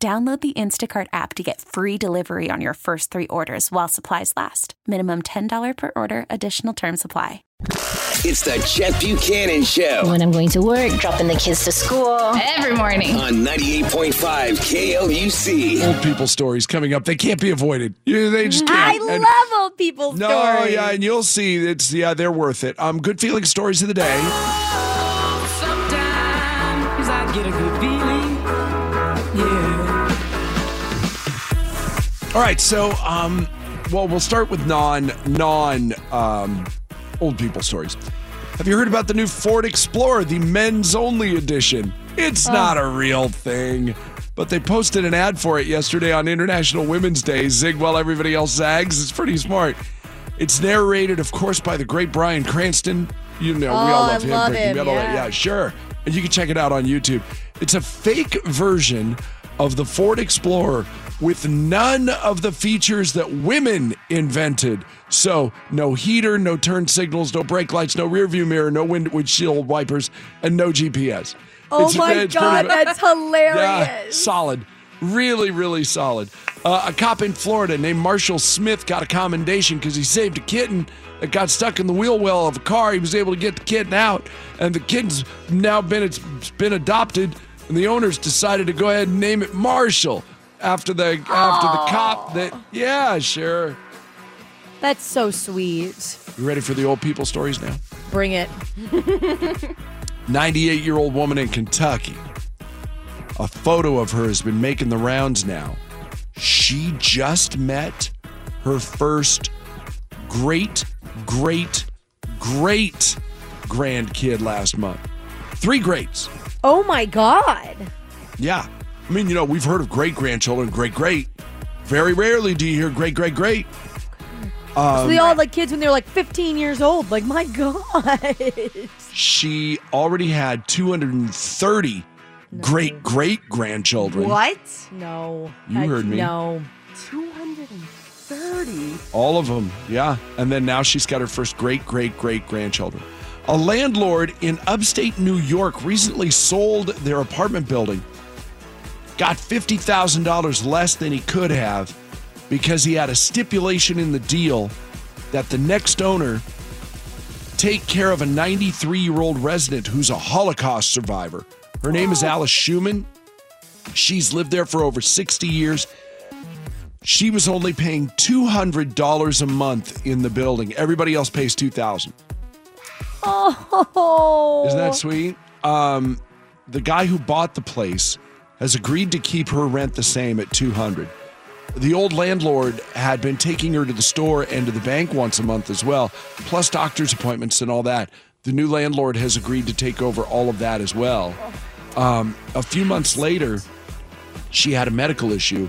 Download the Instacart app to get free delivery on your first three orders while supplies last. Minimum $10 per order, additional term supply. It's the Chet Buchanan Show When I'm going to work, dropping the kids to school. Every morning. on 98.5 KLUC. Old people stories coming up. They can't be avoided. They just I can't. And- love old people No, stories. No, yeah, and you'll see it's yeah, they're worth it. Um, good feeling stories of the day. Sometimes I get a good feeling. All right, so um, well, we'll start with non non um, old people stories. Have you heard about the new Ford Explorer, the men's only edition? It's not a real thing, but they posted an ad for it yesterday on International Women's Day. Zig while everybody else zags. It's pretty smart. It's narrated, of course, by the great Bryan Cranston. You know, we all Oh, love I him. love him, Metal. yeah. yeah, sure. And you can check it out on YouTube. It's a fake version of the Ford Explorer with none of the features that women invented. So, no heater, no turn signals, no brake lights, no rear view mirror, no wind windshield wipers, and no GPS. Oh It's- my it's god, mu- that's hilarious. yeah, solid. Really, really solid. Uh, a cop in Florida named Marshall Smith got a commendation because he saved a kitten that got stuck in the wheel well of a car. He was able to get the kitten out, and the kitten's now been it's been adopted. And the owners decided to go ahead and name it Marshall after the after the cop. That yeah, sure. That's so sweet. You ready for the old people stories now? Bring it. 98 year old woman in Kentucky. A photo of her has been making the rounds now. She just met her first great, great, great grandkid last month. Three greats. Oh my god. Yeah. I mean, you know, we've heard of great grandchildren, great, great. Very rarely do you hear great, great, great. so they um, all had like kids when they were like 15 years old. Like my god. She already had 230 great, great grandchildren. What? no. You heard me. No. 230. All of them, yeah. And then now she's got her first great, great, great grandchildren. A landlord in upstate New York recently sold their apartment building, got $50,000 less than he could have because he had a stipulation in the deal that the next owner take care of a 93 year old resident who's a Holocaust survivor. Her name is Alice Schumann. She's lived there for over 60 years. She was only paying $200 a month in the building. Everybody else pays 2000 Oh. Isn't that sweet? Um, the guy who bought the place has agreed to keep her rent the same at 200 The old landlord had been taking her to the store and to the bank once a month as well, plus doctor's appointments and all that. The new landlord has agreed to take over all of that as well. Um, a few months later, she had a medical issue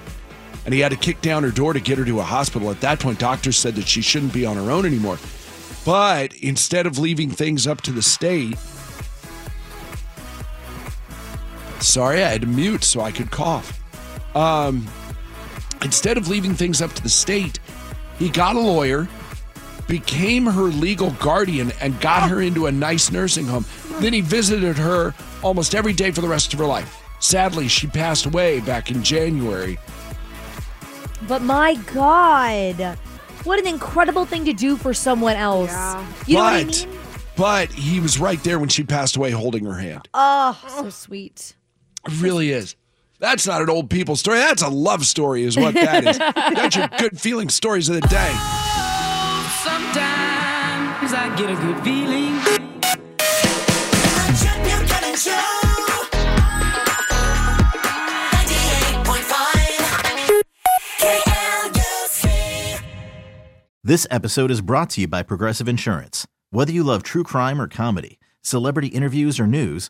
and he had to kick down her door to get her to a hospital. At that point, doctors said that she shouldn't be on her own anymore. But instead of leaving things up to the state, sorry, I had to mute so I could cough. Um, instead of leaving things up to the state, he got a lawyer, became her legal guardian, and got her into a nice nursing home. Then he visited her almost every day for the rest of her life. Sadly, she passed away back in January. But my god. What an incredible thing to do for someone else. You know what I but, mean? but he was right there when she passed away holding her hand. Oh, so sweet. It really is. That's not an old people story. That's a love story, is what that is. That's your good feeling stories of the day. Sometimes I get a good feeling. This episode is brought to you by Progressive Insurance. Whether you love true crime or comedy, celebrity interviews or news,